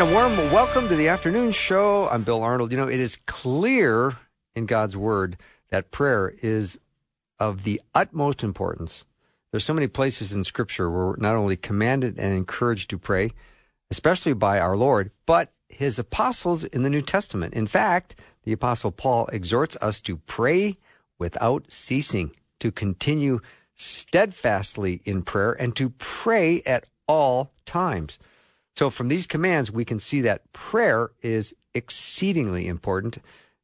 And a warm welcome to the afternoon show. I'm Bill Arnold. You know, it is clear in God's Word that prayer is of the utmost importance. There's so many places in Scripture where we're not only commanded and encouraged to pray, especially by our Lord, but His apostles in the New Testament. In fact, the Apostle Paul exhorts us to pray without ceasing, to continue steadfastly in prayer, and to pray at all times. So, from these commands, we can see that prayer is exceedingly important.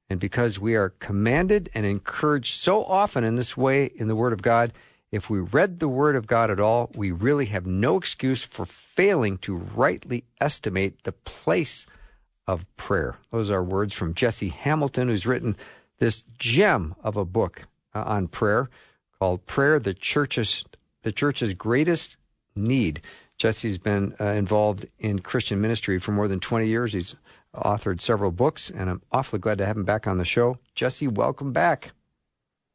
And because we are commanded and encouraged so often in this way in the Word of God, if we read the Word of God at all, we really have no excuse for failing to rightly estimate the place of prayer. Those are words from Jesse Hamilton, who's written this gem of a book uh, on prayer called Prayer, the Church's, the Church's Greatest Need. Jesse's been uh, involved in Christian ministry for more than 20 years. He's authored several books, and I'm awfully glad to have him back on the show. Jesse, welcome back.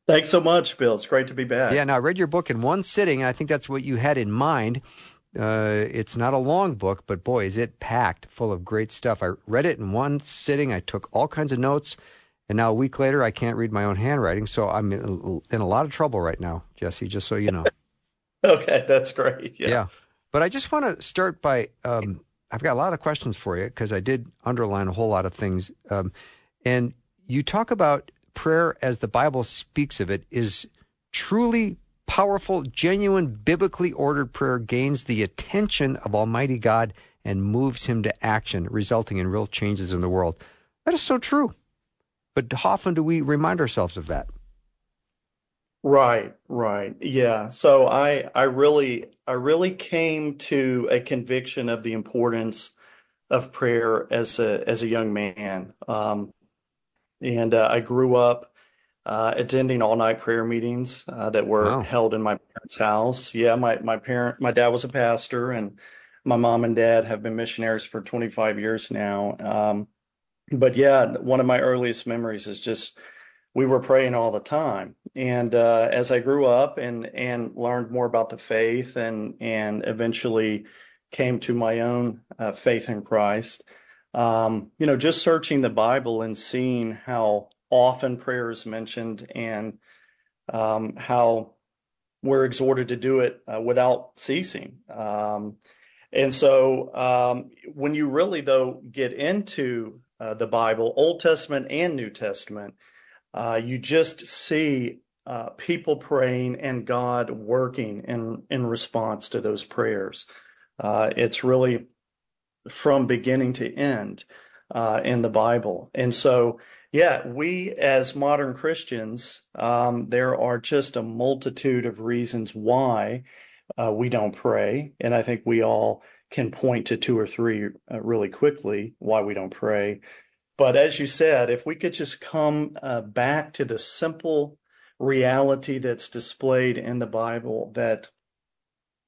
Thanks so much, Bill. It's great to be back. Yeah, now I read your book in one sitting, and I think that's what you had in mind. Uh, it's not a long book, but boy, is it packed full of great stuff. I read it in one sitting. I took all kinds of notes, and now a week later, I can't read my own handwriting, so I'm in, a lot of trouble right now, Jesse. Just so you know. okay, that's great. Yeah. yeah. But I just want to start by um, I've got a lot of questions for you because I did underline a whole lot of things. Um, and you talk about prayer as the Bible speaks of it is truly powerful, genuine, biblically ordered prayer gains the attention of Almighty God and moves him to action, resulting in real changes in the world. That is so true. But how often do we remind ourselves of that? Right, right. Yeah. So I I really I really came to a conviction of the importance of prayer as a as a young man. Um, and uh, I grew up uh, attending all night prayer meetings uh, that were wow. held in my parents' house. Yeah, my my parent my dad was a pastor and my mom and dad have been missionaries for 25 years now. Um, but yeah, one of my earliest memories is just we were praying all the time. And uh, as I grew up and and learned more about the faith and and eventually came to my own uh, faith in Christ, um, you know, just searching the Bible and seeing how often prayer is mentioned and um, how we're exhorted to do it uh, without ceasing. Um, and so, um, when you really though get into uh, the Bible, Old Testament and New Testament, uh, you just see uh, people praying and God working in in response to those prayers. Uh, it's really from beginning to end uh, in the Bible, and so yeah, we as modern Christians, um, there are just a multitude of reasons why uh, we don't pray, and I think we all can point to two or three uh, really quickly why we don't pray. But as you said, if we could just come uh, back to the simple reality that's displayed in the Bible that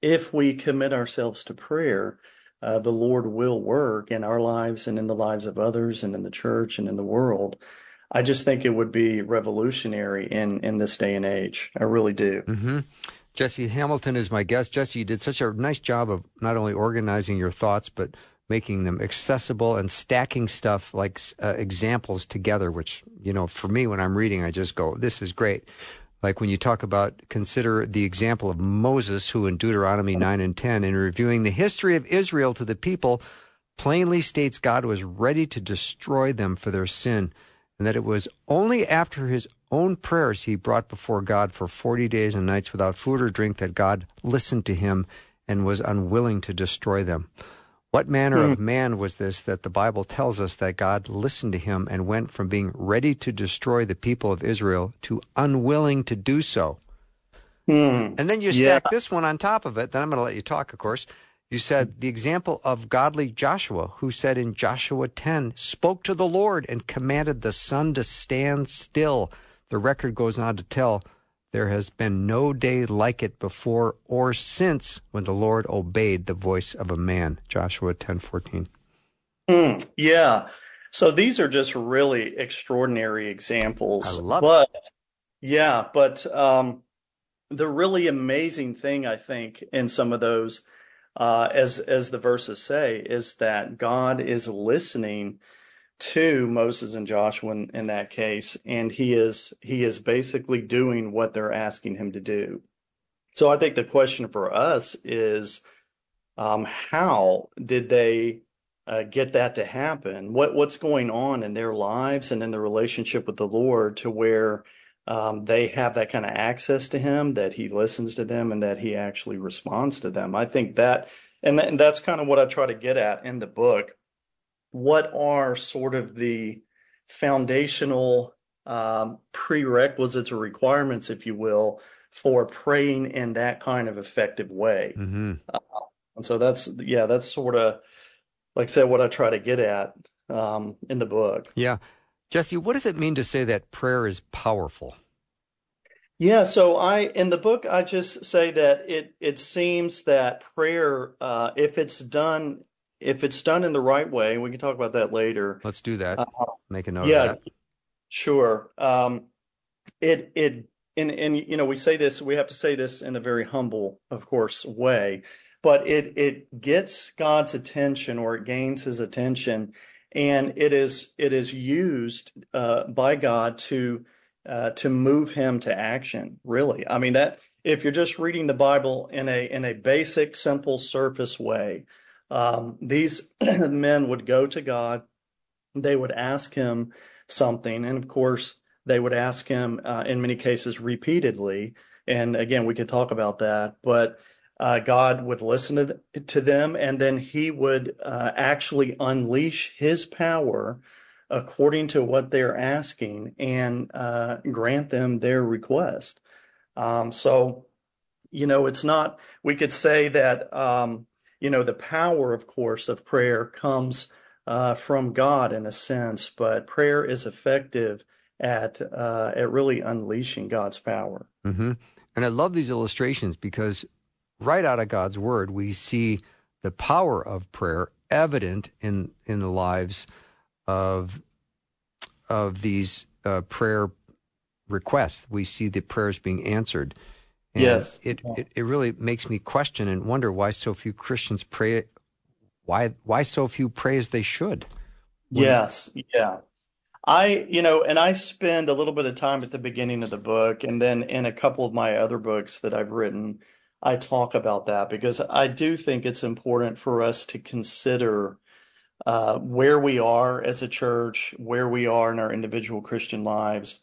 if we commit ourselves to prayer, uh, the Lord will work in our lives and in the lives of others and in the church and in the world. I just think it would be revolutionary in, in this day and age. I really do. Mm-hmm. Jesse Hamilton is my guest. Jesse, you did such a nice job of not only organizing your thoughts, but making them accessible and stacking stuff like uh, examples together, which, you know, for me, when I'm reading, I just go, this is great. Like when you talk about, consider the example of Moses, who in Deuteronomy 9 and 10, in reviewing the history of Israel to the people, plainly states God was ready to destroy them for their sin, and that it was only after his own prayers he brought before God for 40 days and nights without food or drink that God listened to him and was unwilling to destroy them. What manner mm. of hmm. man was this that the Bible tells us that God listened to him and went from being ready to destroy the people of Israel to unwilling to do so? Mm. And then you stack yeah. this one on top of it. Then I'm going to let you talk, of course. You said the example of godly Joshua, who said in Joshua 10, spoke to the Lord and commanded the sun to stand still. The record goes on to tell there has been no day like it before or since when the Lord obeyed the voice of a man. Joshua 10:14. Mm, yeah. So these are just really extraordinary examples. I love but it. yeah, but um, the really amazing thing I think in some of those uh, as as the verses say is that God is listening to Moses and Joshua in, in that case, and he is he is basically doing what they're asking him to do. So I think the question for us is, um, how did they uh, get that to happen? What what's going on in their lives and in the relationship with the Lord to where um, they have that kind of access to Him, that He listens to them, and that He actually responds to them. I think that, and, and that's kind of what I try to get at in the book what are sort of the foundational um, prerequisites or requirements, if you will, for praying in that kind of effective way. Mm-hmm. Uh, and so that's, yeah, that's sort of, like I said, what I try to get at um, in the book. Yeah. Jesse, what does it mean to say that prayer is powerful? Yeah, so I in the book I just say that it it seems that prayer, uh, if it's done if it's done in the right way, we can talk about that later. Let's do that. Uh, Make a note yeah, of that. Sure. Um, it it and and you know we say this we have to say this in a very humble, of course, way, but it it gets God's attention or it gains His attention, and it is it is used uh, by God to uh, to move Him to action. Really, I mean that if you're just reading the Bible in a in a basic, simple, surface way um, these men would go to God, they would ask him something, and of course, they would ask him uh, in many cases repeatedly. And again, we could talk about that, but uh, God would listen to, to them, and then He would uh, actually unleash His power according to what they're asking and uh, grant them their request. Um, so, you know, it's not, we could say that um, you know, the power, of course, of prayer comes uh, from God in a sense, but prayer is effective at uh, at really unleashing God's power. Mm-hmm. And I love these illustrations because right out of God's word, we see the power of prayer evident in in the lives of of these uh, prayer requests. We see the prayers being answered. And yes. It, it, it really makes me question and wonder why so few Christians pray, why, why so few pray as they should. When, yes. Yeah. I, you know, and I spend a little bit of time at the beginning of the book, and then in a couple of my other books that I've written, I talk about that because I do think it's important for us to consider uh, where we are as a church, where we are in our individual Christian lives,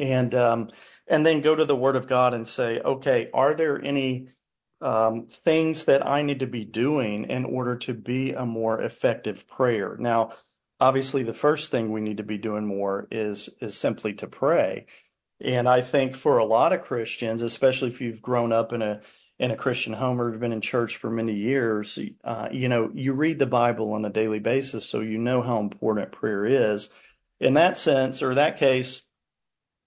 and um, and then go to the Word of God and say, okay, are there any um, things that I need to be doing in order to be a more effective prayer? Now, obviously, the first thing we need to be doing more is is simply to pray. And I think for a lot of Christians, especially if you've grown up in a in a Christian home or you've been in church for many years, uh, you know, you read the Bible on a daily basis, so you know how important prayer is. In that sense, or that case,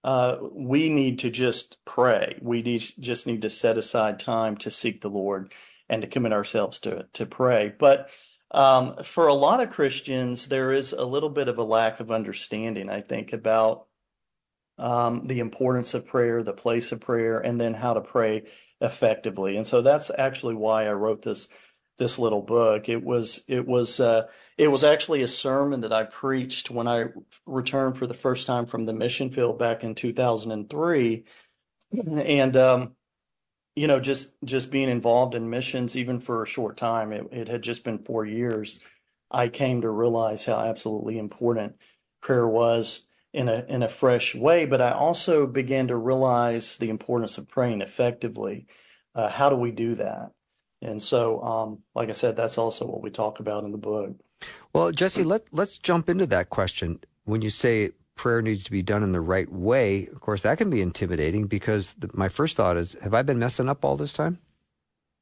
uh, we need to just pray. We need, just need to set aside time to seek the Lord and to commit ourselves to to pray. But um, for a lot of Christians, there is a little bit of a lack of understanding, I think, about um, the importance of prayer, the place of prayer, and then how to pray effectively. And so that's actually why I wrote this this little book. It was it was uh, it was actually a sermon that I preached when I returned for the first time from the mission field back in 2003, and um, you know just just being involved in missions even for a short time. It, it had just been four years. I came to realize how absolutely important prayer was in a in a fresh way, but I also began to realize the importance of praying effectively. Uh, how do we do that? And so, um, like I said, that's also what we talk about in the book. Well, Jesse, let let's jump into that question. When you say prayer needs to be done in the right way, of course, that can be intimidating because the, my first thought is, have I been messing up all this time?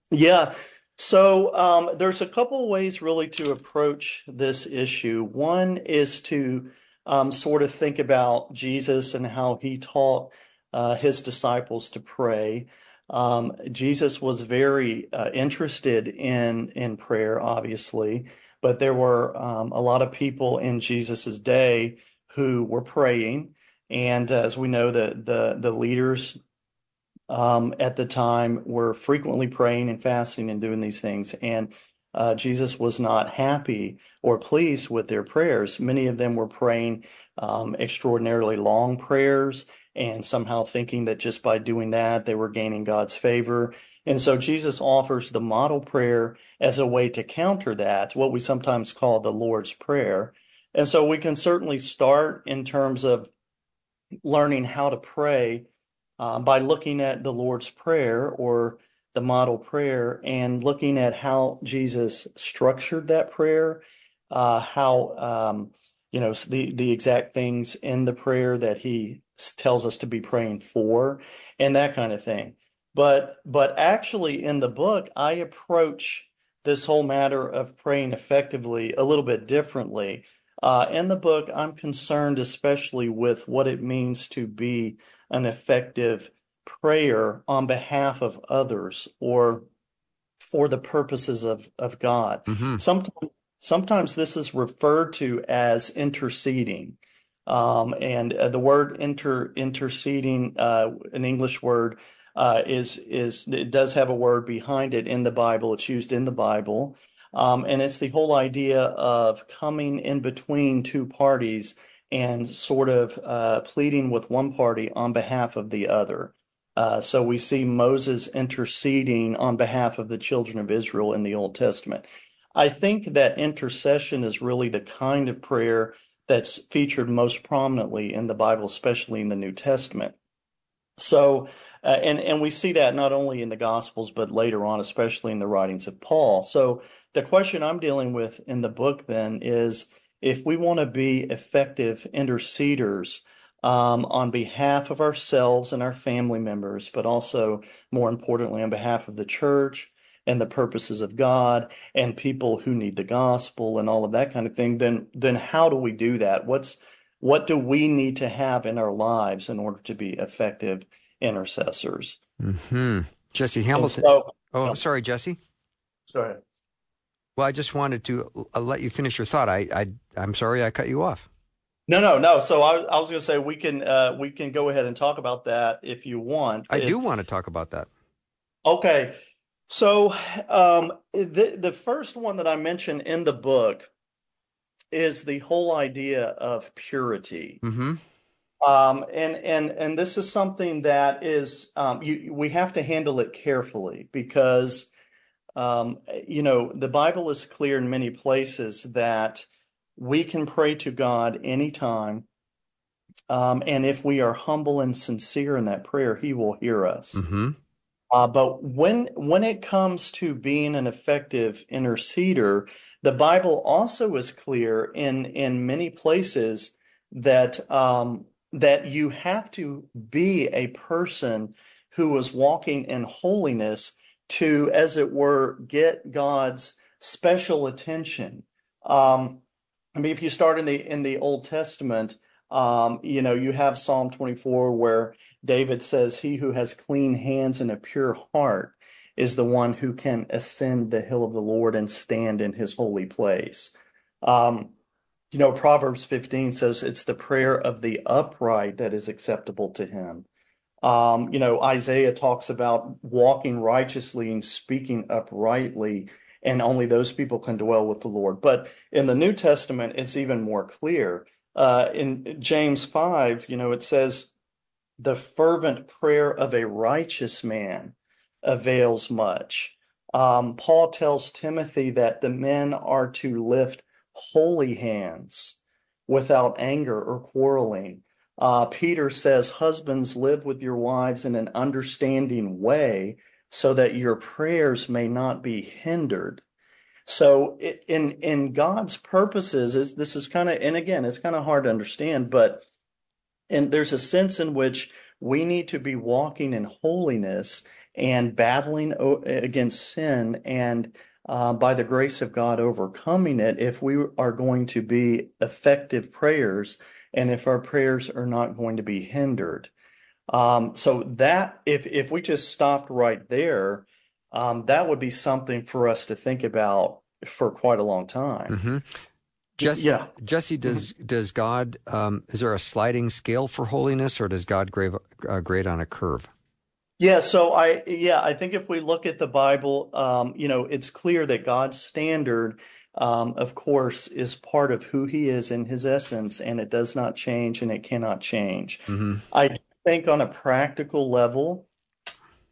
Yeah. So um, there's a couple ways really to approach this issue. One is to um, sort of think about Jesus and how he taught uh, his disciples to pray. Um, Jesus was very uh, interested in in prayer, obviously, but there were um, a lot of people in Jesus's day who were praying, and uh, as we know, the the the leaders um, at the time were frequently praying and fasting and doing these things, and uh, Jesus was not happy or pleased with their prayers. Many of them were praying um, extraordinarily long prayers and somehow thinking that just by doing that they were gaining God's favor. And so Jesus offers the model prayer as a way to counter that, what we sometimes call the Lord's Prayer. And so we can certainly start in terms of learning how to pray um, by looking at the Lord's Prayer or the model prayer and looking at how Jesus structured that prayer, uh, how um, you know the the exact things in the prayer that he tells us to be praying for, and that kind of thing. But but actually, in the book, I approach this whole matter of praying effectively a little bit differently. Uh, in the book, I'm concerned especially with what it means to be an effective prayer on behalf of others or for the purposes of, of God. Mm-hmm. Sometimes, sometimes this is referred to as interceding. Um, and uh, the word inter, interceding, uh, an English word, uh, is is it does have a word behind it in the Bible. It's used in the Bible, um, and it's the whole idea of coming in between two parties and sort of uh, pleading with one party on behalf of the other. Uh, so we see Moses interceding on behalf of the children of Israel in the Old Testament. I think that intercession is really the kind of prayer that's featured most prominently in the Bible, especially in the New Testament. So, uh, and and we see that not only in the Gospels but later on, especially in the writings of Paul. So, the question I'm dealing with in the book then is if we want to be effective interceders um, on behalf of ourselves and our family members, but also more importantly on behalf of the church and the purposes of God and people who need the gospel and all of that kind of thing, then then how do we do that? What's what do we need to have in our lives in order to be effective intercessors? Hmm. Jesse Hamilton. So, oh, I'm sorry, Jesse. Sorry. Well, I just wanted to uh, let you finish your thought. I, I, I'm sorry I cut you off. No, no, no. So I, I was going to say we can uh, we can go ahead and talk about that if you want. I if, do want to talk about that. Okay, so um, the the first one that I mentioned in the book is the whole idea of purity. Mm-hmm. Um, and and and this is something that is um, you, we have to handle it carefully because um, you know, the Bible is clear in many places that we can pray to God anytime. Um, and if we are humble and sincere in that prayer, He will hear us. Mm-hmm. Uh, but when when it comes to being an effective interceder, the Bible also is clear in in many places that um, that you have to be a person who is walking in holiness to, as it were, get God's special attention. Um, I mean, if you start in the in the Old Testament, um, you know, you have Psalm 24 where David says, "He who has clean hands and a pure heart is the one who can ascend the hill of the Lord and stand in His holy place." Um, you know, Proverbs 15 says, "It's the prayer of the upright that is acceptable to Him." Um, you know, Isaiah talks about walking righteously and speaking uprightly, and only those people can dwell with the Lord. But in the New Testament, it's even more clear. Uh, in James 5, you know, it says, the fervent prayer of a righteous man avails much. Um, Paul tells Timothy that the men are to lift holy hands without anger or quarreling. Uh, Peter says, Husbands, live with your wives in an understanding way so that your prayers may not be hindered. So, in in God's purposes, is this is kind of, and again, it's kind of hard to understand, but and there's a sense in which we need to be walking in holiness and battling against sin and uh, by the grace of God overcoming it if we are going to be effective prayers and if our prayers are not going to be hindered. Um, so that if if we just stopped right there, um, that would be something for us to think about for quite a long time. Mm-hmm. Jesse, yeah. Jesse, does mm-hmm. does God um, is there a sliding scale for holiness, or does God grade, uh, grade on a curve? Yeah, so I yeah I think if we look at the Bible, um, you know, it's clear that God's standard, um, of course, is part of who He is in His essence, and it does not change, and it cannot change. Mm-hmm. I think on a practical level,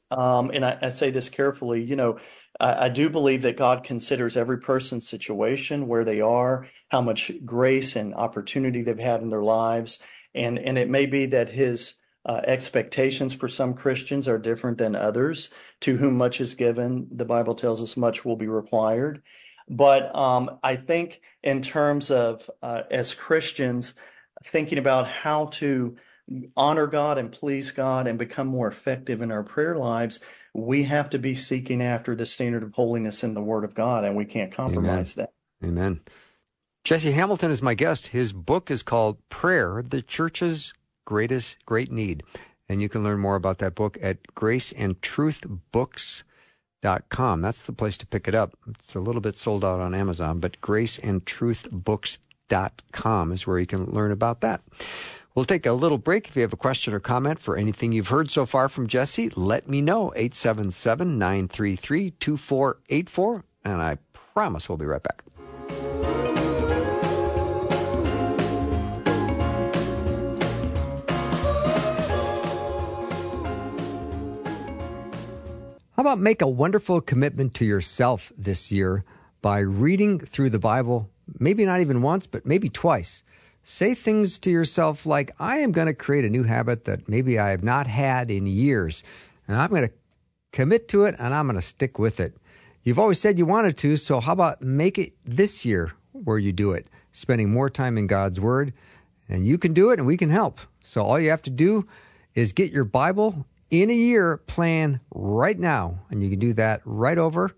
um, and I, I, say this carefully, you know, I, I, do believe that God considers every person's situation, where they are, how much grace and opportunity they've had in their lives, and and it may be that His uh, expectations for some Christians are different than others. To whom much is given, the Bible tells us much will be required. But um, I think in terms of uh, as Christians, thinking about how to honor God and please God and become more effective in our prayer lives, we have to be seeking after the standard of holiness in the Word of God, and we can't compromise Amen. that. Amen. Jesse Hamilton is my guest. His book is called Prayer, the Church's Greatest Great Need. And you can learn more about that book at graceandtruthbooks.com. That's the place to pick it up. It's a little bit sold out on Amazon, but graceandtruthbooks.com is where you can learn about that. We'll take a little break. If you have a question or comment for anything you've heard so far from Jesse, let me know. 877 933 2484. And I promise we'll be right back. How about make a wonderful commitment to yourself this year by reading through the Bible, maybe not even once, but maybe twice? Say things to yourself like, I am going to create a new habit that maybe I have not had in years, and I'm going to commit to it and I'm going to stick with it. You've always said you wanted to, so how about make it this year where you do it, spending more time in God's Word, and you can do it and we can help. So all you have to do is get your Bible in a year plan right now, and you can do that right over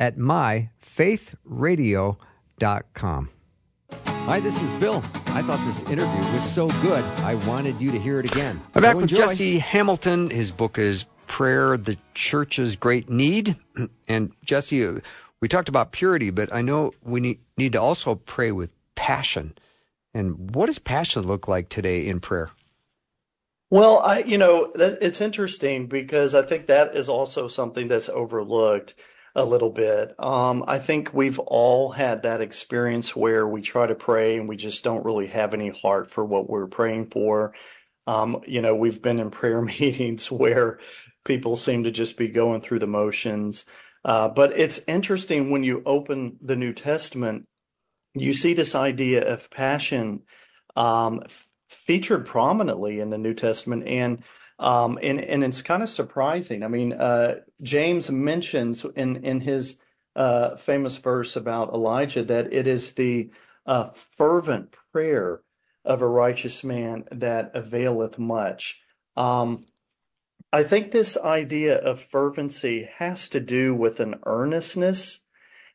at myfaithradio.com. Hi, this is Bill. I thought this interview was so good, I wanted you to hear it again. I'm back with Jesse Hamilton. His book is Prayer, the Church's Great Need. And Jesse, uh, we talked about purity, but I know we need, need to also pray with passion. And what does passion look like today in prayer? Well, I, you know, it's interesting because I think that is also something that's overlooked a little bit. Um, I think we've all had that experience where we try to pray and we just don't really have any heart for what we're praying for. Um, you know, we've been in prayer meetings where people seem to just be going through the motions. Uh, but it's interesting when you open the New Testament, you see this idea of passion um, f- featured prominently in the New Testament. And um, and and it's kind of surprising. I mean, uh, James mentions in in his uh, famous verse about Elijah that it is the uh, fervent prayer of a righteous man that availeth much. Um, I think this idea of fervency has to do with an earnestness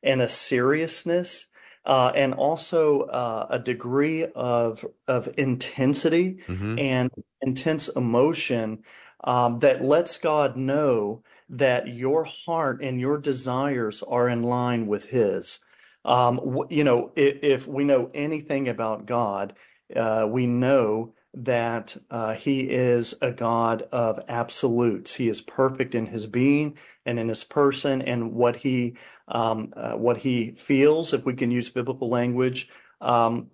and a seriousness uh, and also uh, a degree of of intensity mm-hmm. and intense emotion um, that lets God know that your heart and your desires are in line with His. Um, you know, if, if, we know anything about God, uh, we know that uh, He is a God of absolutes. He is perfect in His being and in His person, and what He um, uh, what He feels, if we can use biblical language, um,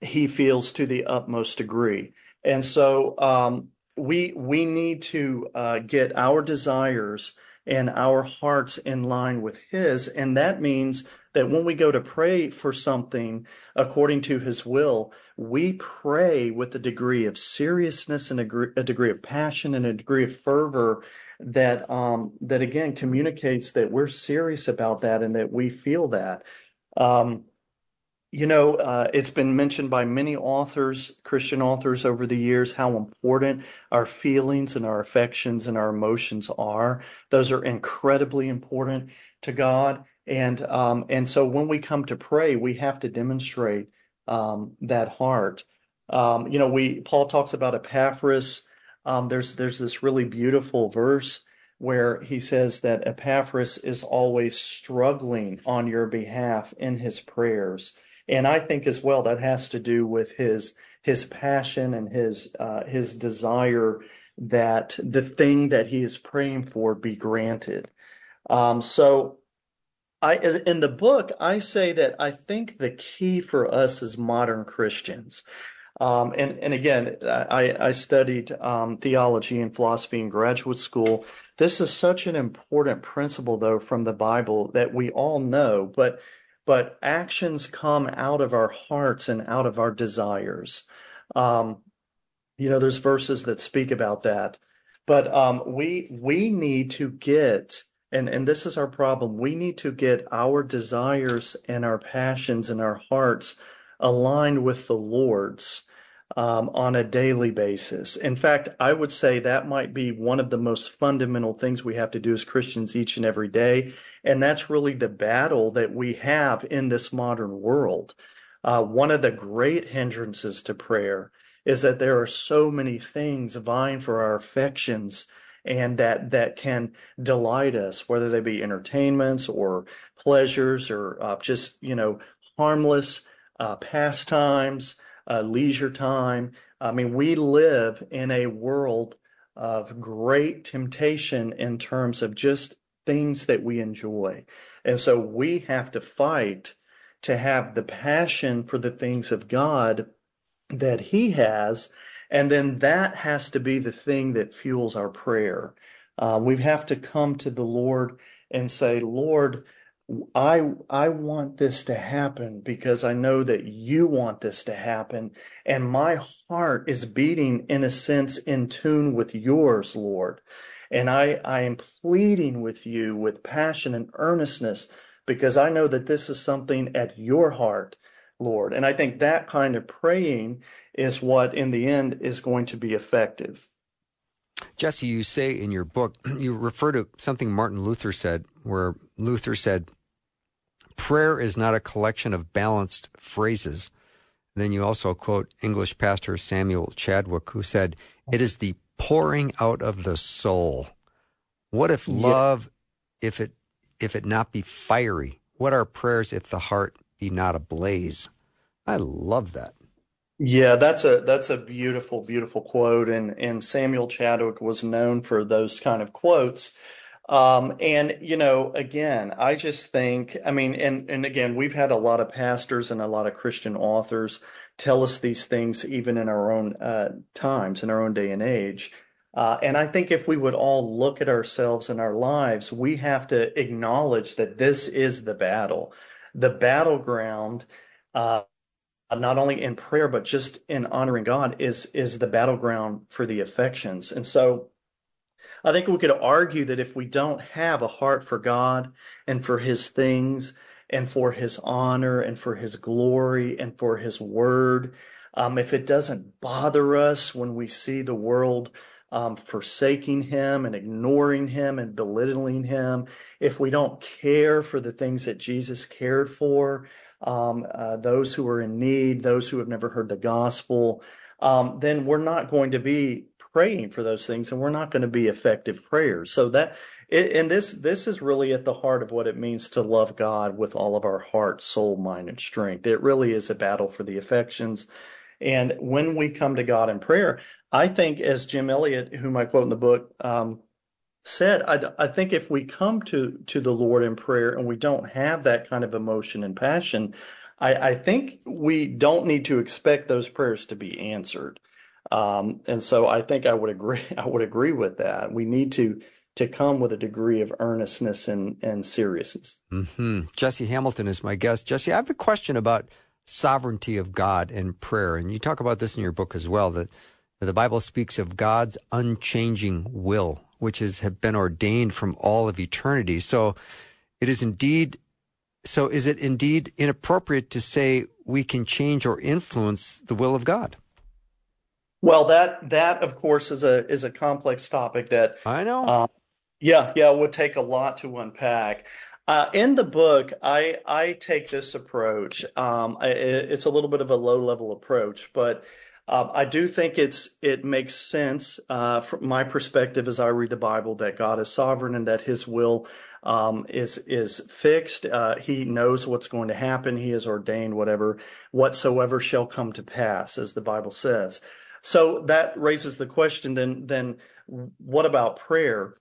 He feels to the utmost degree. And so um, we we need to uh, get our desires and our hearts in line with His, and that means that when we go to pray for something according to His will, we pray with a degree of seriousness and a, degree of passion and a degree of fervor that um, that again communicates that we're serious about that and that we feel that. Um, You know, uh, it's been mentioned by many authors, Christian authors over the years, how important our feelings and our affections and our emotions are. Those are incredibly important to God. And um, and so when we come to pray, we have to demonstrate um, that heart. Um, you know, we Paul talks about Epaphras. Um, there's there's this really beautiful verse where he says that Epaphras is always struggling on your behalf in his prayers. And I think as well that has to do with his his passion and his uh, his desire that the thing that he is praying for be granted. Um, so I in the book I say that I think the key for us as modern Christians um, and, and again, I, I studied um, theology and philosophy in graduate school. This is such an important principle, though, from the Bible that we all know, but but actions come out of our hearts and out of our desires. Um, you know, there's verses that speak about that, but um, we we need to get and and this is our problem. We need to get our desires and our passions and our hearts aligned with the Lord's um, on a daily basis. In fact, I would say that might be one of the most fundamental things we have to do as Christians each and every day. And that's really the battle that we have in this modern world. Uh, one of the great hindrances to prayer is that there are so many things vying for our affections and that that can delight us, whether they be entertainments or pleasures or uh, just you know harmless uh, pastimes uh, leisure time. I mean, we live in a world of great temptation in terms of just things that we enjoy. And so we have to fight to have the passion for the things of God that He has. And then that has to be the thing that fuels our prayer. Uh, we have to come to the Lord and say, Lord, I I want this to happen because I know that you want this to happen and my heart is beating in a sense in tune with yours Lord and I I am pleading with you with passion and earnestness because I know that this is something at your heart Lord and I think that kind of praying is what in the end is going to be effective Jesse, you say in your book, you refer to something Martin Luther said, where Luther said, Prayer is not a collection of balanced phrases. Then you also quote English pastor Samuel Chadwick, who said, It is the pouring out of the soul. What if love, yeah. if it if it not be fiery? What are prayers if the heart be not ablaze? I love that. Yeah, that's a that's a beautiful, beautiful quote. And and Samuel Chadwick was known for those kind of quotes. Um, and you know, again, I just think, I mean, and and again, we've had a lot of pastors and a lot of Christian authors tell us these things, even in our own uh, times, in our own day and age. Uh, and I think if we would all look at ourselves and our lives, we have to acknowledge that this is the battle, the battleground. Uh, not only in prayer but just in honoring God is is the battleground for the affections. And so I think we could argue that if we don't have a heart for God and for his things and for his honor and for his glory and for his word, um, if it doesn't bother us when we see the world um, forsaking him and ignoring him and belittling him, if we don't care for the things that Jesus cared for, um, uh, those who are in need, those who have never heard the gospel, um, then we're not going to be praying for those things and we're not going to be effective prayers. So that it, and this this is really at the heart of what it means to love God with all of our heart, soul, mind, and strength. It really is a battle for the affections. And when we come to God in prayer, I think, as Jim Elliot, whom I quote in the book, um, said, I, I think if we come to to the Lord in prayer and we don't have that kind of emotion and passion, I, I think we don't need to expect those prayers to be answered. Um, and so I think I would agree. I would agree with that. We need to to come with a degree of earnestness and and seriousness. Mm-hmm. Jesse Hamilton is my guest. Jesse, I have a question about sovereignty of God and prayer, and you talk about this in your book as well. That the Bible speaks of God's unchanging will, which has have been ordained from all of eternity. So it is indeed. So is it indeed inappropriate to say we can change or influence the will of God? Well, that that of course is a is a complex topic that I know. Uh, yeah, yeah, would take a lot to unpack. Uh, in the book, I I take this approach. Um, I, it's a little bit of a low level approach, but um, I do think it's it makes sense uh, from my perspective as I read the Bible that God is sovereign and that His will um, is is fixed. Uh, he knows what's going to happen. He has ordained whatever whatsoever shall come to pass, as the Bible says. So that raises the question: then then what about prayer?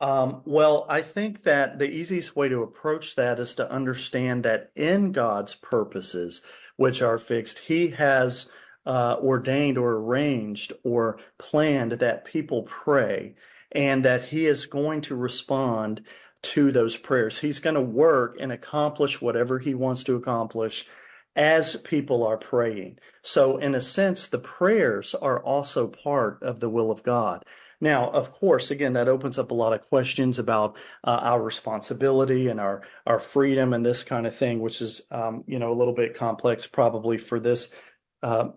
Um, well, I think that the easiest way to approach that is to understand that in God's purposes, which are fixed, He has uh, ordained or arranged or planned that people pray and that He is going to respond to those prayers. He's going to work and accomplish whatever He wants to accomplish as people are praying. So, in a sense, the prayers are also part of the will of God. Now, of course, again, that opens up a lot of questions about uh, our responsibility and our our freedom and this kind of thing, which is, um, you know, a little bit complex probably for this uh,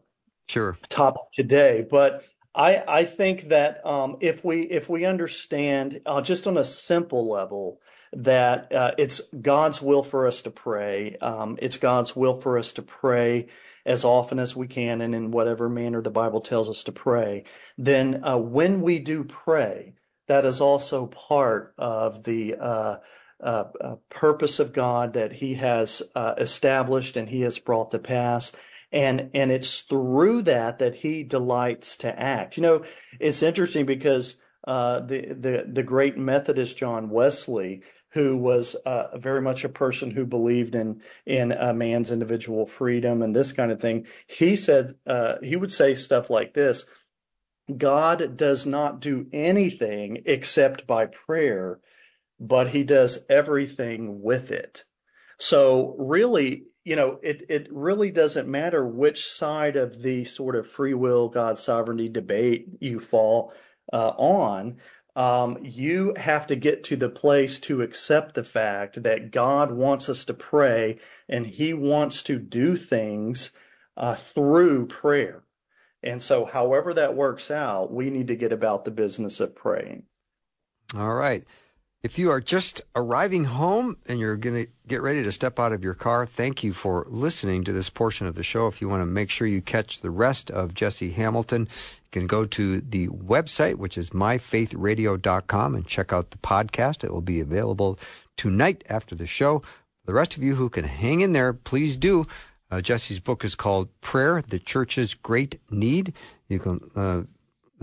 sure topic today. But I I think that um, if we if we understand uh, just on a simple level that uh, it's God's will for us to pray, um, it's God's will for us to pray as often as we can and in whatever manner the Bible tells us to pray, then uh, when we do pray, that is also part of the uh, uh, uh purpose of God that He has uh, established and He has brought to pass. And, and it's through that that He delights to act. You know, it's interesting because uh, the, the, the great Methodist John Wesley, who was uh, very much a person who believed in in a man's individual freedom and this kind of thing. He said uh, he would say stuff like this: God does not do anything except by prayer, but He does everything with it. So really, you know, it it really doesn't matter which side of the sort of free will God sovereignty debate you fall uh, on um, you have to get to the place to accept the fact that God wants us to pray and He wants to do things uh, through prayer. And so, however that works out, we need to get about the business of praying. All right. If you are just arriving home and you're going to get ready to step out of your car, thank you for listening to this portion of the show. If you want to make sure you catch the rest of Jesse Hamilton, you can go to the website, which is myfaithradio.com, and check out the podcast. It will be available tonight after the show. The rest of you who can hang in there, please do. Uh, Jesse's book is called Prayer, the Church's Great Need. You can uh,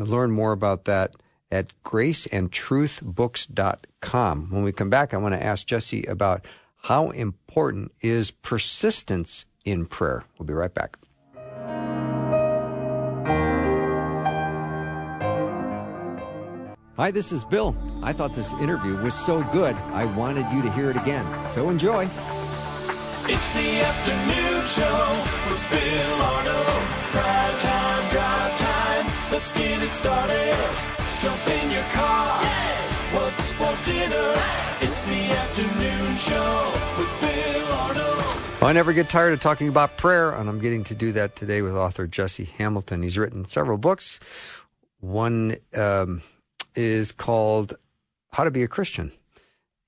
learn more about that at graceandtruthbooks.com. When we come back, I want to ask Jesse about how important is persistence in prayer. We'll be right back. Hi, this is Bill. I thought this interview was so good, I wanted you to hear it again. So enjoy. It's the afternoon show with Bill Arnold. Drive time, drive time. Let's get it started. Jump in your car. Yeah. What's for dinner? Hey. It's the afternoon show with Bill Arnold. Well, I never get tired of talking about prayer, and I'm getting to do that today with author Jesse Hamilton. He's written several books. One um, is called How to Be a Christian,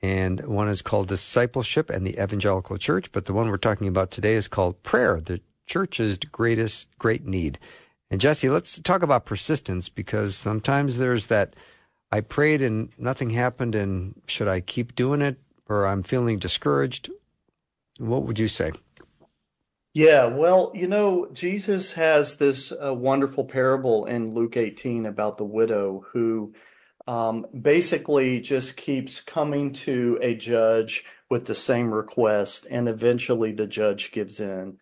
and one is called Discipleship and the Evangelical Church. But the one we're talking about today is called Prayer, the Church's Greatest Great Need. And Jesse, let's talk about persistence because sometimes there's that I prayed and nothing happened, and should I keep doing it or I'm feeling discouraged? What would you say? Yeah, well, you know, Jesus has this uh, wonderful parable in Luke 18 about the widow who um, basically just keeps coming to a judge with the same request, and eventually the judge gives in.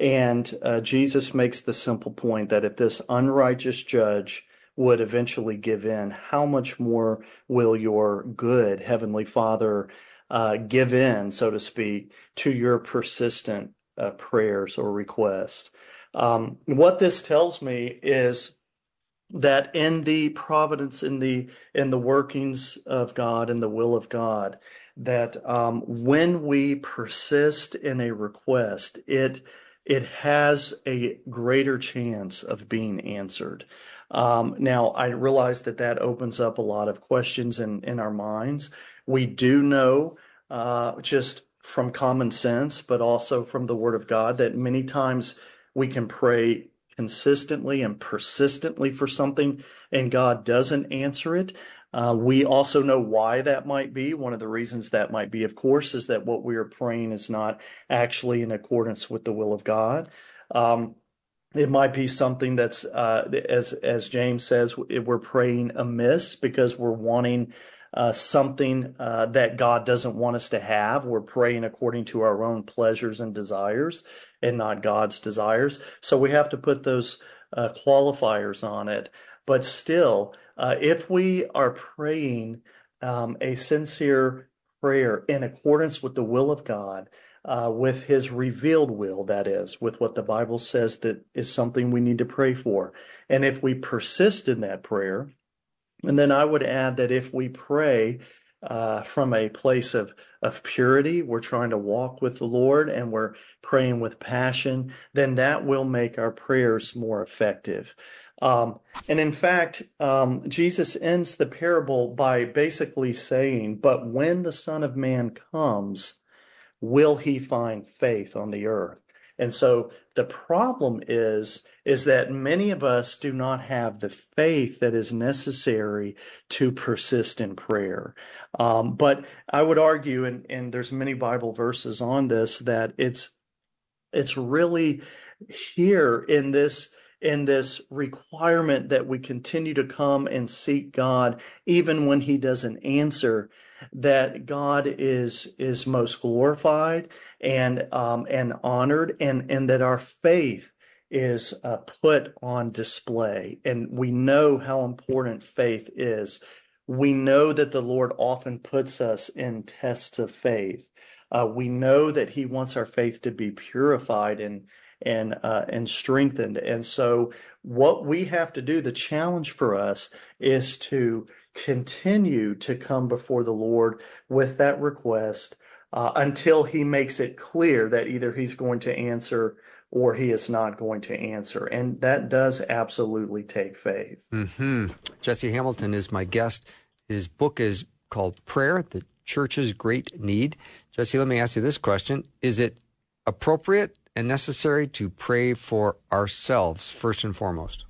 And uh, Jesus makes the simple point that if this unrighteous judge would eventually give in, how much more will your good Heavenly Father uh, give in, so to speak, to your persistent uh, prayers or requests? Um, what this tells me is that in the providence, in the in the workings of God, in the will of God, that um, when we persist in a request, it it has a greater chance of being answered. Um, now, I realize that that opens up a lot of questions in, in our minds. We do know uh, just from common sense, but also from the Word of God, that many times we can pray consistently and persistently for something and God doesn't answer it. Uh, we also know why that might be. One of the reasons that might be, of course, is that what we are praying is not actually in accordance with the will of God. Um, it might be something that's, uh, as as James says, we're praying amiss because we're wanting uh, something uh, that God doesn't want us to have. We're praying according to our own pleasures and desires and not God's desires. So we have to put those uh, qualifiers on it. But still, uh, if we are praying um, a sincere prayer in accordance with the will of God, uh, with his revealed will, that is, with what the Bible says that is something we need to pray for. And if we persist in that prayer, and then I would add that if we pray uh, from a place of, of purity, we're trying to walk with the Lord and we're praying with passion, then that will make our prayers more effective. Um, and in fact, um, Jesus ends the parable by basically saying, But when the Son of Man comes, will he find faith on the earth? And so the problem is, is that many of us do not have the faith that is necessary to persist in prayer. Um, but I would argue, and, and there's many Bible verses on this, that it's it's really here in this in this requirement that we continue to come and seek God even when he doesn't answer that God is is most glorified and um, and honored and and that our faith is uh, put on display. And we know how important faith is. We know that the Lord often puts us in tests of faith. Uh, we know that he wants our faith to be purified and and uh, and strengthened. And so, what we have to do, the challenge for us, is to continue to come before the Lord with that request uh, until He makes it clear that either He's going to answer or He is not going to answer, and that does absolutely take faith. Mm-hmm. Jesse Hamilton is my guest. His book is called Prayer: The Church's Great Need. Jesse, let me ask you this question: Is it appropriate and necessary to pray for ourselves first and foremost?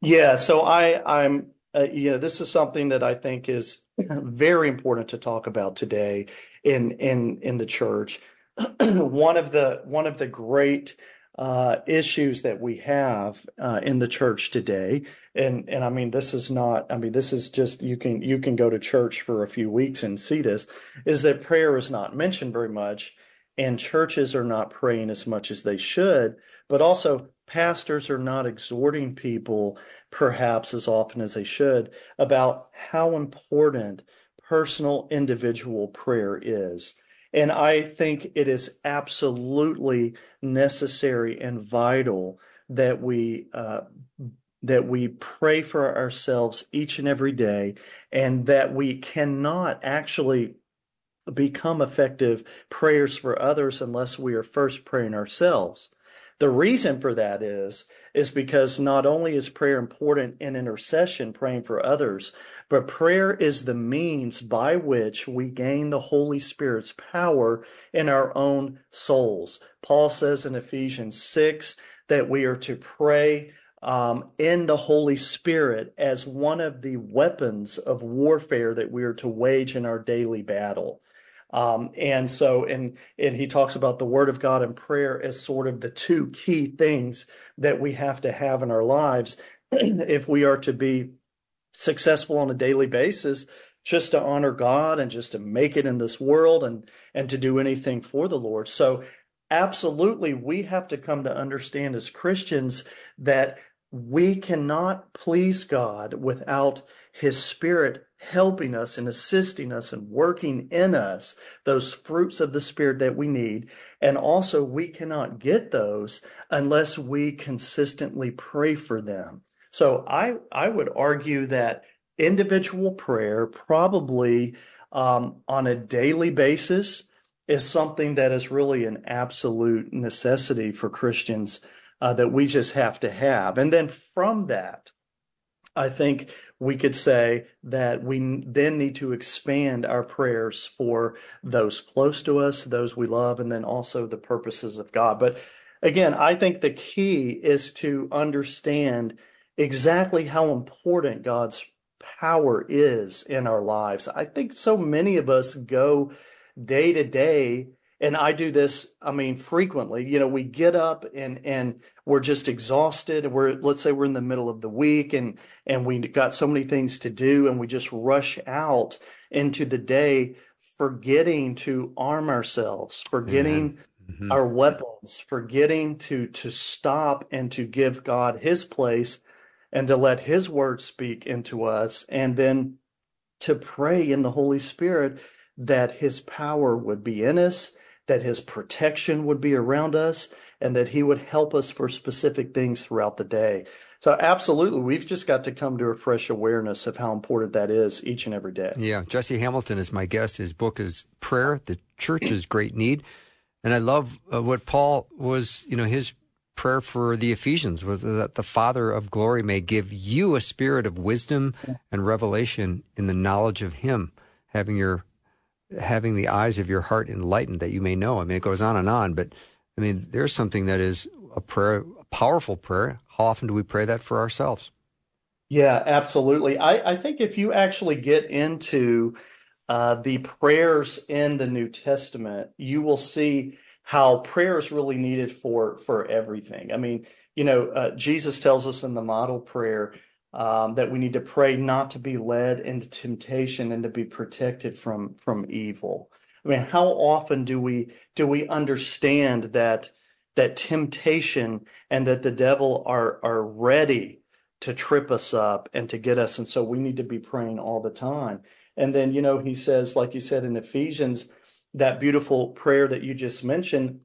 Yeah, so I, I'm, uh, you know, this is something that I think is very important to talk about today in in in the church. one of the one of the great uh, issues that we have uh, in the church today, and and I mean this is not, I mean this is just you can you can go to church for a few weeks and see this, is that prayer is not mentioned very much, and churches are not praying as much as they should, but also pastors are not exhorting people perhaps as often as they should about how important personal individual prayer is. And I think it is absolutely necessary and vital that we uh, that we pray for ourselves each and every day, and that we cannot actually become effective prayers for others unless we are first praying ourselves. The reason for that is is because not only is prayer important in intercession, praying for others, but prayer is the means by which we gain the Holy Spirit's power in our own souls. Paul says in Ephesians 6 that we are to pray um, in the Holy Spirit as one of the weapons of warfare that we are to wage in our daily battle. Um, and so, and and he talks about the Word of God and prayer as sort of the two key things that we have to have in our lives if we are to be successful on a daily basis, just to honor God and just to make it in this world and and to do anything for the Lord. So, absolutely, we have to come to understand as Christians that we cannot please God without His Spirit helping us and assisting us and working in us those fruits of the Spirit that we need. And also, we cannot get those unless we consistently pray for them. So I, I would argue that individual prayer, probably um, on a daily basis, is something that is really an absolute necessity for Christians uh, that we just have to have. And then from that, I think we could say that we then need to expand our prayers for those close to us, those we love, and then also the purposes of God. But again, I think the key is to understand exactly how important God's power is in our lives. I think so many of us go day to day and I do this, I mean, frequently. You know, we get up and and we're just exhausted. We're let's say we're in the middle of the week and and we got so many things to do and we just rush out into the day forgetting to arm ourselves, forgetting mm-hmm. our weapons, forgetting to to stop and to give God his place and to let his word speak into us and then to pray in the Holy Spirit that his power would be in us that his protection would be around us and that he would help us for specific things throughout the day. So absolutely, we've just got to come to a fresh awareness of how important that is each and every day. Yeah, Jesse Hamilton is my guest. His book is Prayer, the Church's Great Need. And I love uh, what Paul was, you know, his prayer for the Ephesians was that the Father of glory may give you a spirit of wisdom and revelation in the knowledge of him, having your having the eyes of your heart enlightened that you may know. I mean, it goes on and on, but I mean, there's something that is a prayer, a powerful prayer. How often do we pray that for ourselves? Yeah, absolutely. I, I think if you actually get into uh, the prayers in the New Testament, you will see how prayer is really needed for for everything. I mean, you know, uh, Jesus tells us in the model prayer um, that we need to pray not to be led into temptation and to be protected from from evil. I mean, how often do we do we understand that that temptation and that the devil are are ready to trip us up and to get us, and so we need to be praying all the time. And then, you know, he says, like you said in Ephesians, that beautiful prayer that you just mentioned,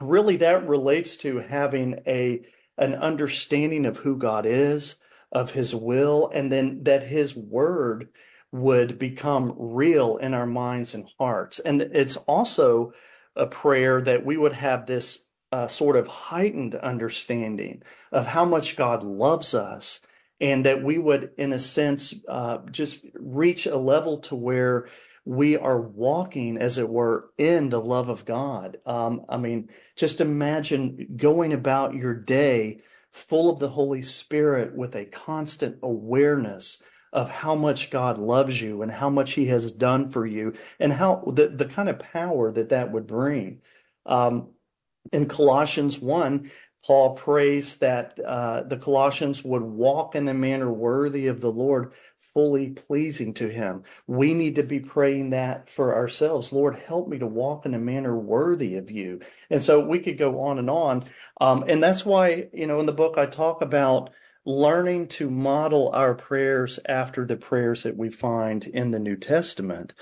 really that relates to having a an understanding of who God is, of his will, and then that his word would become real in our minds and hearts. And it's also a prayer that we would have this uh, sort of heightened understanding of how much God loves us, and that we would, in a sense, uh, just reach a level to where we are walking, as it were, in the love of God. Um, I mean, just imagine going about your day full of the Holy Spirit with a constant awareness of how much God loves you and how much He has done for you and how the, the kind of power that that would bring. Um, in Colossians 1, Paul prays that uh, the Colossians would walk in a manner worthy of the Lord, fully pleasing to Him. We need to be praying that for ourselves. Lord, help me to walk in a manner worthy of you. And so we could go on and on. Um, and that's why, you know, in the book I talk about learning to model our prayers after the prayers that we find in the New Testament.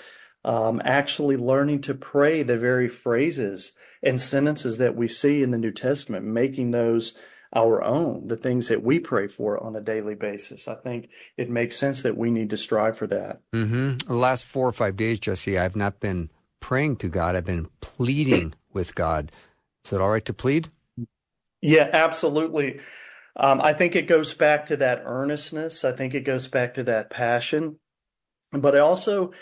Um, actually learning to pray the very phrases and sentences that we see in the New Testament, making those our own, the things that we pray for on a daily basis. I think it makes sense that we need to strive for that. Mm-hmm. The last four or five days, Jesse, I've not been praying to God, I've been pleading with God. Is it all right to plead? Yeah, absolutely. Um, I think it goes back to that earnestness. I think it goes back to that passion. But I also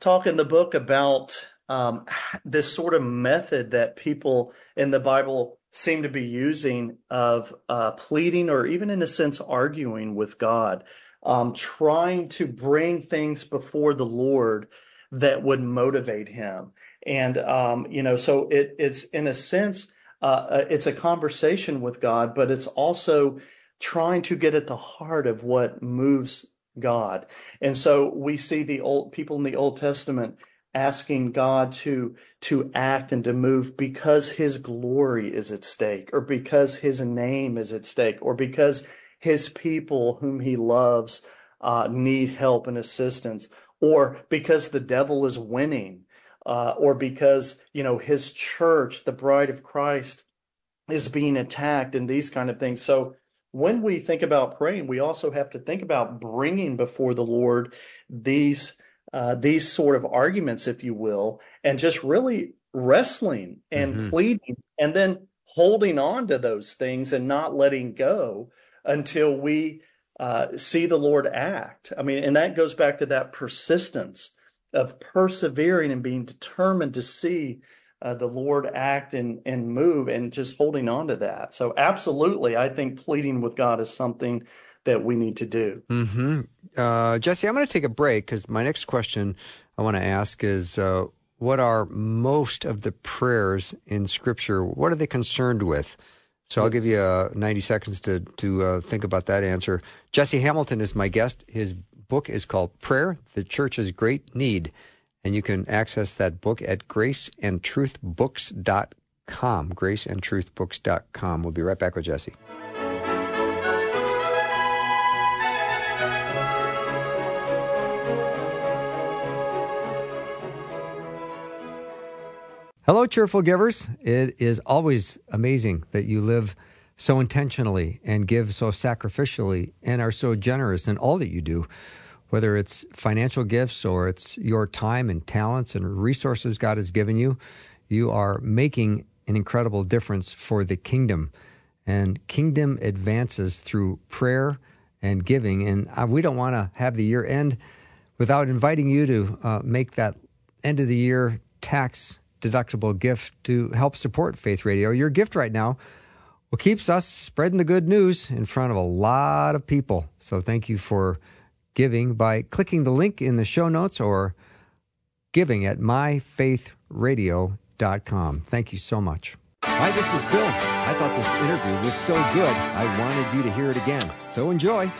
talk in the book about um, this sort of method that people in the Bible seem to be using of uh, pleading or even in a sense arguing with God, um, trying to bring things before the Lord that would motivate him. And, um, you know, so it, it's in a sense, uh, uh, it's a conversation with God, but it's also trying to get at the heart of what moves God. And so we see the old people in the Old Testament asking God to to act and to move because his glory is at stake or because his name is at stake or because his people whom he loves uh, need help and assistance or because the devil is winning uh, or because you know his church the bride of Christ is being attacked and these kind of things. So when we think about praying we also have to think about bringing before the Lord these uh, these sort of arguments, if you will, and just really wrestling and Mhm. pleading and then holding on to those things and not letting go until we uh, see the Lord act. I mean, and that goes back to that persistence of persevering and being determined to see uh, the Lord act and, and move and just holding on to that. So, absolutely, I think pleading with God is something that we need to do. hmm Uh, Jesse, I'm going to take a break because my next question I want to ask is uh, what are most of the prayers in Scripture? What are they concerned with? So I'll give you uh, 90 seconds to to uh, think about that answer. Jesse Hamilton is my guest. His book is called Prayer: The Church's Great Need, and you can access that book at graceandtruthbooks.com. Graceandtruthbooks.com. We'll be right back with Jesse. Hello, cheerful givers. It is always amazing that you live so intentionally and give so sacrificially and are so generous in all that you do, whether it's financial gifts or it's your time and talents and resources God has given you. You are making an incredible difference for the kingdom. And kingdom advances through prayer and giving. And uh, we don't want to have the year end without inviting you to uh, make that end of the year tax deductible gift to help support Faith Radio. Your gift right now well, keeps us spreading the good news in front of a lot of people. So thank you for giving by clicking the link in the show notes or giving at myfaithradio.com. Thank you so much. Hi, this is Bill. I thought this interview was so good, I wanted you to hear it again. So enjoy.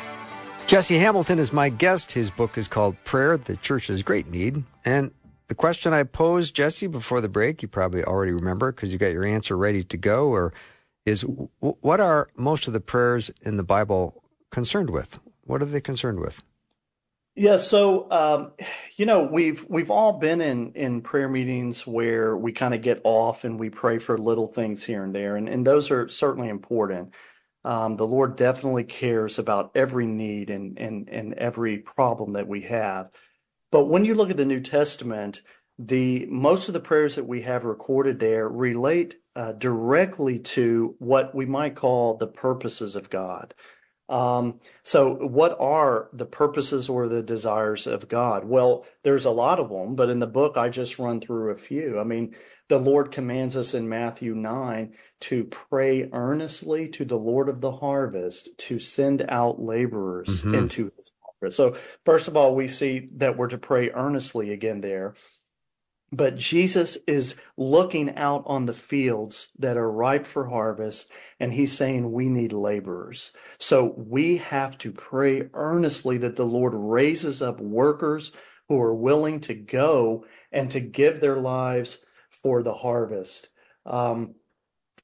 Jesse Hamilton is my guest. His book is called Prayer, the Church's Great Need. And the question I posed, Jesse, before the break, you probably already remember because you got your answer ready to go, or is w- what are most of the prayers in the Bible concerned with? What are they concerned with? Yeah, so um, you know we've we've all been in in prayer meetings where we kind of get off and we pray for little things here and there, and and those are certainly important. Um, the Lord definitely cares about every need and and and every problem that we have. But when you look at the New Testament, the most of the prayers that we have recorded there relate uh, directly to what we might call the purposes of God. Um, so, what are the purposes or the desires of God? Well, there's a lot of them, but in the book, I just run through a few. I mean, the Lord commands us in Matthew 9 to pray earnestly to the Lord of the harvest to send out laborers Mhm. into his. So, first of all, we see that we're to pray earnestly again there. But Jesus is looking out on the fields that are ripe for harvest, and he's saying we need laborers. So we have to pray earnestly that the Lord raises up workers who are willing to go and to give their lives for the harvest. Um,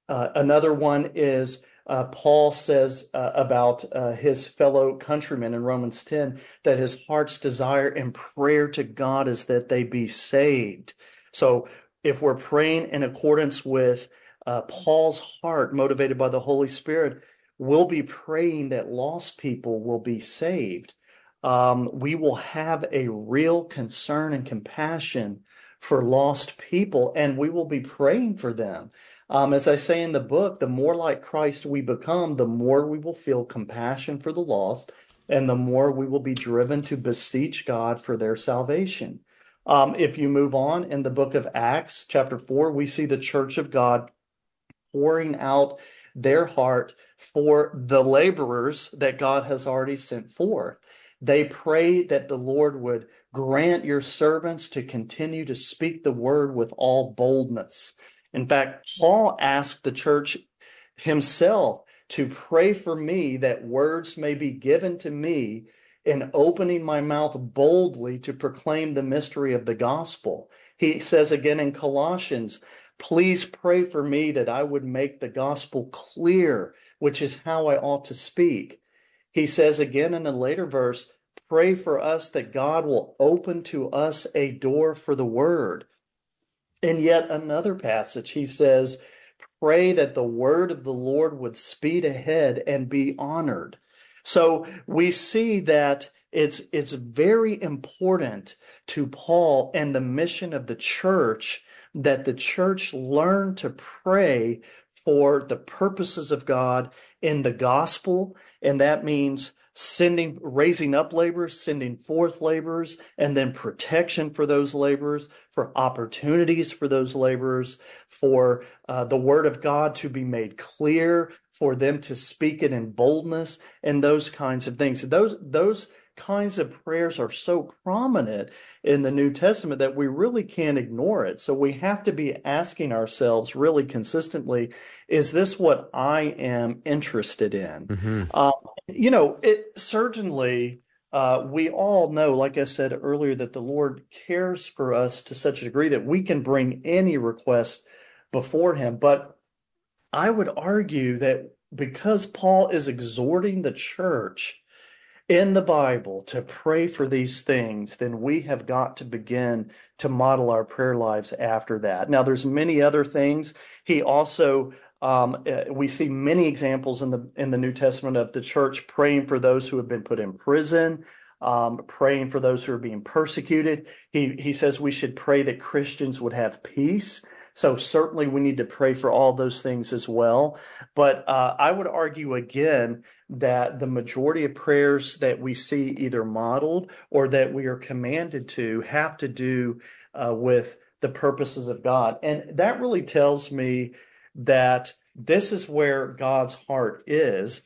uh, another one is uh, Paul says uh, about uh, his fellow countrymen in Romans 10 that his heart's desire and prayer to God is that they be saved. So if we're praying in accordance with uh, Paul's heart, motivated by the Holy Spirit, we'll be praying that lost people will be saved. Um, we will have a real concern and compassion for lost people, and we will be praying for them. Um, as I say in the book, the more like Christ we become, the more we will feel compassion for the lost, and the more we will be driven to beseech God for their salvation. Um, if you move on in the book of Acts, chapter 4, we see the church of God pouring out their heart for the laborers that God has already sent forth. They pray that the Lord would grant your servants to continue to speak the word with all boldness. In fact, Paul asked the church himself to pray for me that words may be given to me in opening my mouth boldly to proclaim the mystery of the gospel. He says again in Colossians, please pray for me that I would make the gospel clear, which is how I ought to speak. He says again in a later verse, pray for us that God will open to us a door for the word. In yet another passage, he says, pray that the word of the Lord would speed ahead and be honored. So we see that it's it's very important to Paul and the mission of the church that the church learn to pray for the purposes of God in the gospel. And that means sending, raising up laborers, sending forth laborers, and then protection for those laborers, for opportunities for those laborers, for uh, the word of God to be made clear, for them to speak it in boldness, and those kinds of things. Those, those kinds of prayers are so prominent in the New Testament that we really can't ignore it. So we have to be asking ourselves really consistently, is this what I am interested in? Mm-hmm. Um, you know, it certainly, uh, we all know, like I said earlier, that the Lord cares for us to such a degree that we can bring any request before Him. But I would argue that because Paul is exhorting the church in the Bible to pray for these things, then we have got to begin to model our prayer lives after that. Now, there's many other things. He also um, uh, we see many examples in the in the New Testament of the church praying for those who have been put in prison, um, praying for those who are being persecuted. He he says we should pray that Christians would have peace. So certainly we need to pray for all those things as well. But uh, I would argue again that the majority of prayers that we see either modeled or that we are commanded to have to do uh, with the purposes of God. And that really tells me that this is where God's heart is.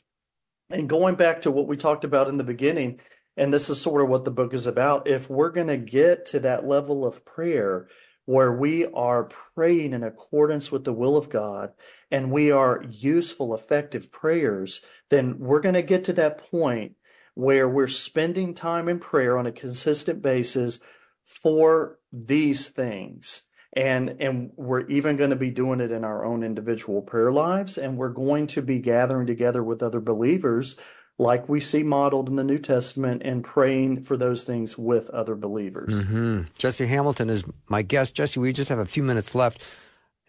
And going back to what we talked about in the beginning, and this is sort of what the book is about, if we're going to get to that level of prayer where we are praying in accordance with the will of God and we are useful, effective prayers, then we're going to get to that point where we're spending time in prayer on a consistent basis for these things and and we're even going to be doing it in our own individual prayer lives and we're going to be gathering together with other believers like we see modeled in the New Testament and praying for those things with other believers. Mm-hmm. Jesse Hamilton is my guest. Jesse, we just have a few minutes left.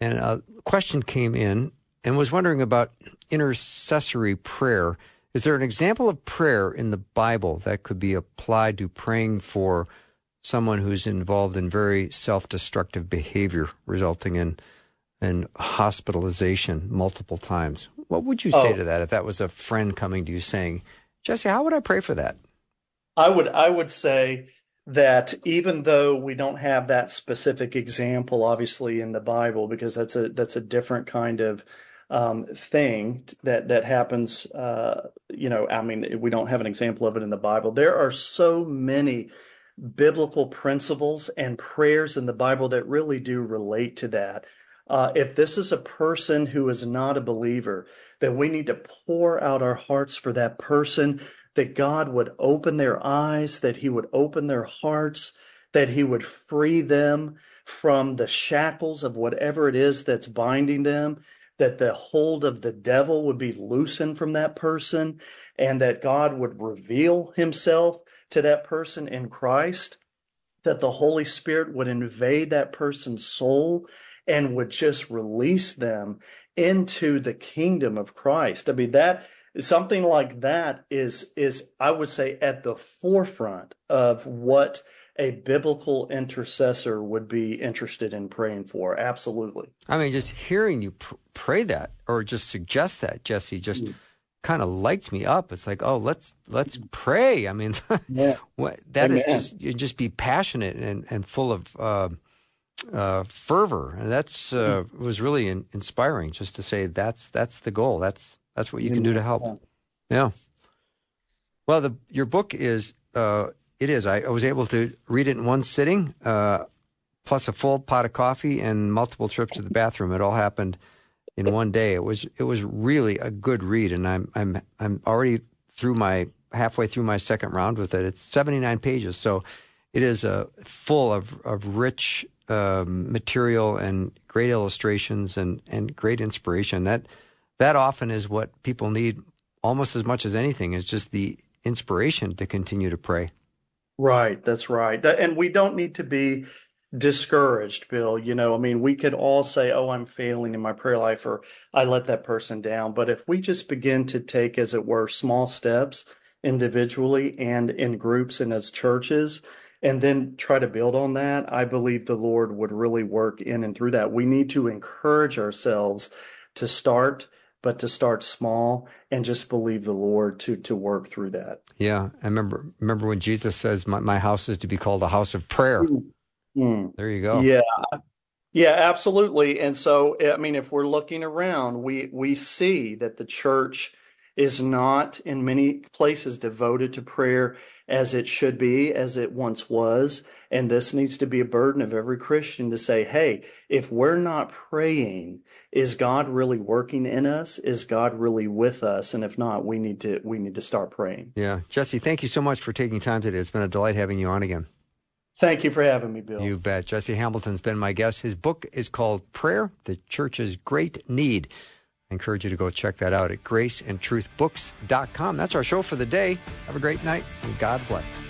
And a question came in and was wondering about intercessory prayer. Is there an example of prayer in the Bible that could be applied to praying for someone who's involved in very self-destructive behavior resulting in in hospitalization multiple times. What would you say Oh. to that if that was a friend coming to you saying, "Jesse, how would I pray for that?" I would I would say that even though we don't have that specific example obviously in the Bible because that's a that's a different kind of um, thing that that happens uh, you know I mean we don't have an example of it in the Bible there are so many biblical principles and prayers in the Bible that really do relate to that. Uh, if this is a person who is not a believer, then we need to pour out our hearts for that person, that God would open their eyes, that He would open their hearts, that He would free them from the shackles of whatever it is that's binding them, that the hold of the devil would be loosened from that person, and that God would reveal Himself to that person in Christ, that the Holy Spirit would invade that person's soul and would just release them into the kingdom of Christ. I mean that something like that is is I would say at the forefront of what a biblical intercessor would be interested in praying for. Absolutely. I mean, just hearing you pr- pray that or just suggest that, Jesse, just mm. Kind of lights me up. It's like, oh, let's let's pray. I mean, Yeah. what, that is Amen. just you just be passionate and, and full of uh, uh, fervor, and that's uh, was really in, inspiring. Just to say that's that's the goal. That's that's what you can do to help. Yeah. Well, the your book is uh, it is. I, I was able to read it in one sitting, uh, plus a full pot of coffee and multiple trips to the bathroom. It all happened in one day. It was it was really a good read, and I'm I'm I'm already through my halfway through my second round with it. It's 79 pages, so it is uh, full of of rich um, material and great illustrations and and great inspiration. That that often is what people need almost as much as anything is just the inspiration to continue to pray. Right, that's right. And we don't need to be discouraged, Bill. You know, I mean, we could all say, oh, I'm failing in my prayer life or I let that person down. But if we just begin to take, as it were, small steps individually and in groups and as churches, and then try to build on that, I believe the Lord would really work in and through that. We need to encourage ourselves to start, but to start small and just believe the Lord to to work through that. Yeah, I remember remember when Jesus says, "My, my house is to be called a house of prayer." Mm. There you go. Yeah. Yeah, absolutely. And so, I mean, if we're looking around, we we see that the church is not in many places devoted to prayer as it should be, as it once was. And this needs to be a burden of every Christian to say, hey, if we're not praying, is God really working in us? Is God really with us? And if not, we need to we need to start praying. Yeah. Jesse, thank you so much for taking time today. It's been a delight having you on again. Thank you for having me, Bill. You bet. Jesse Hamilton's been my guest. His book is called Prayer, the Church's Great Need. I encourage you to go check that out at graceandtruthbooks.com. That's our show for the day. Have a great night and God bless.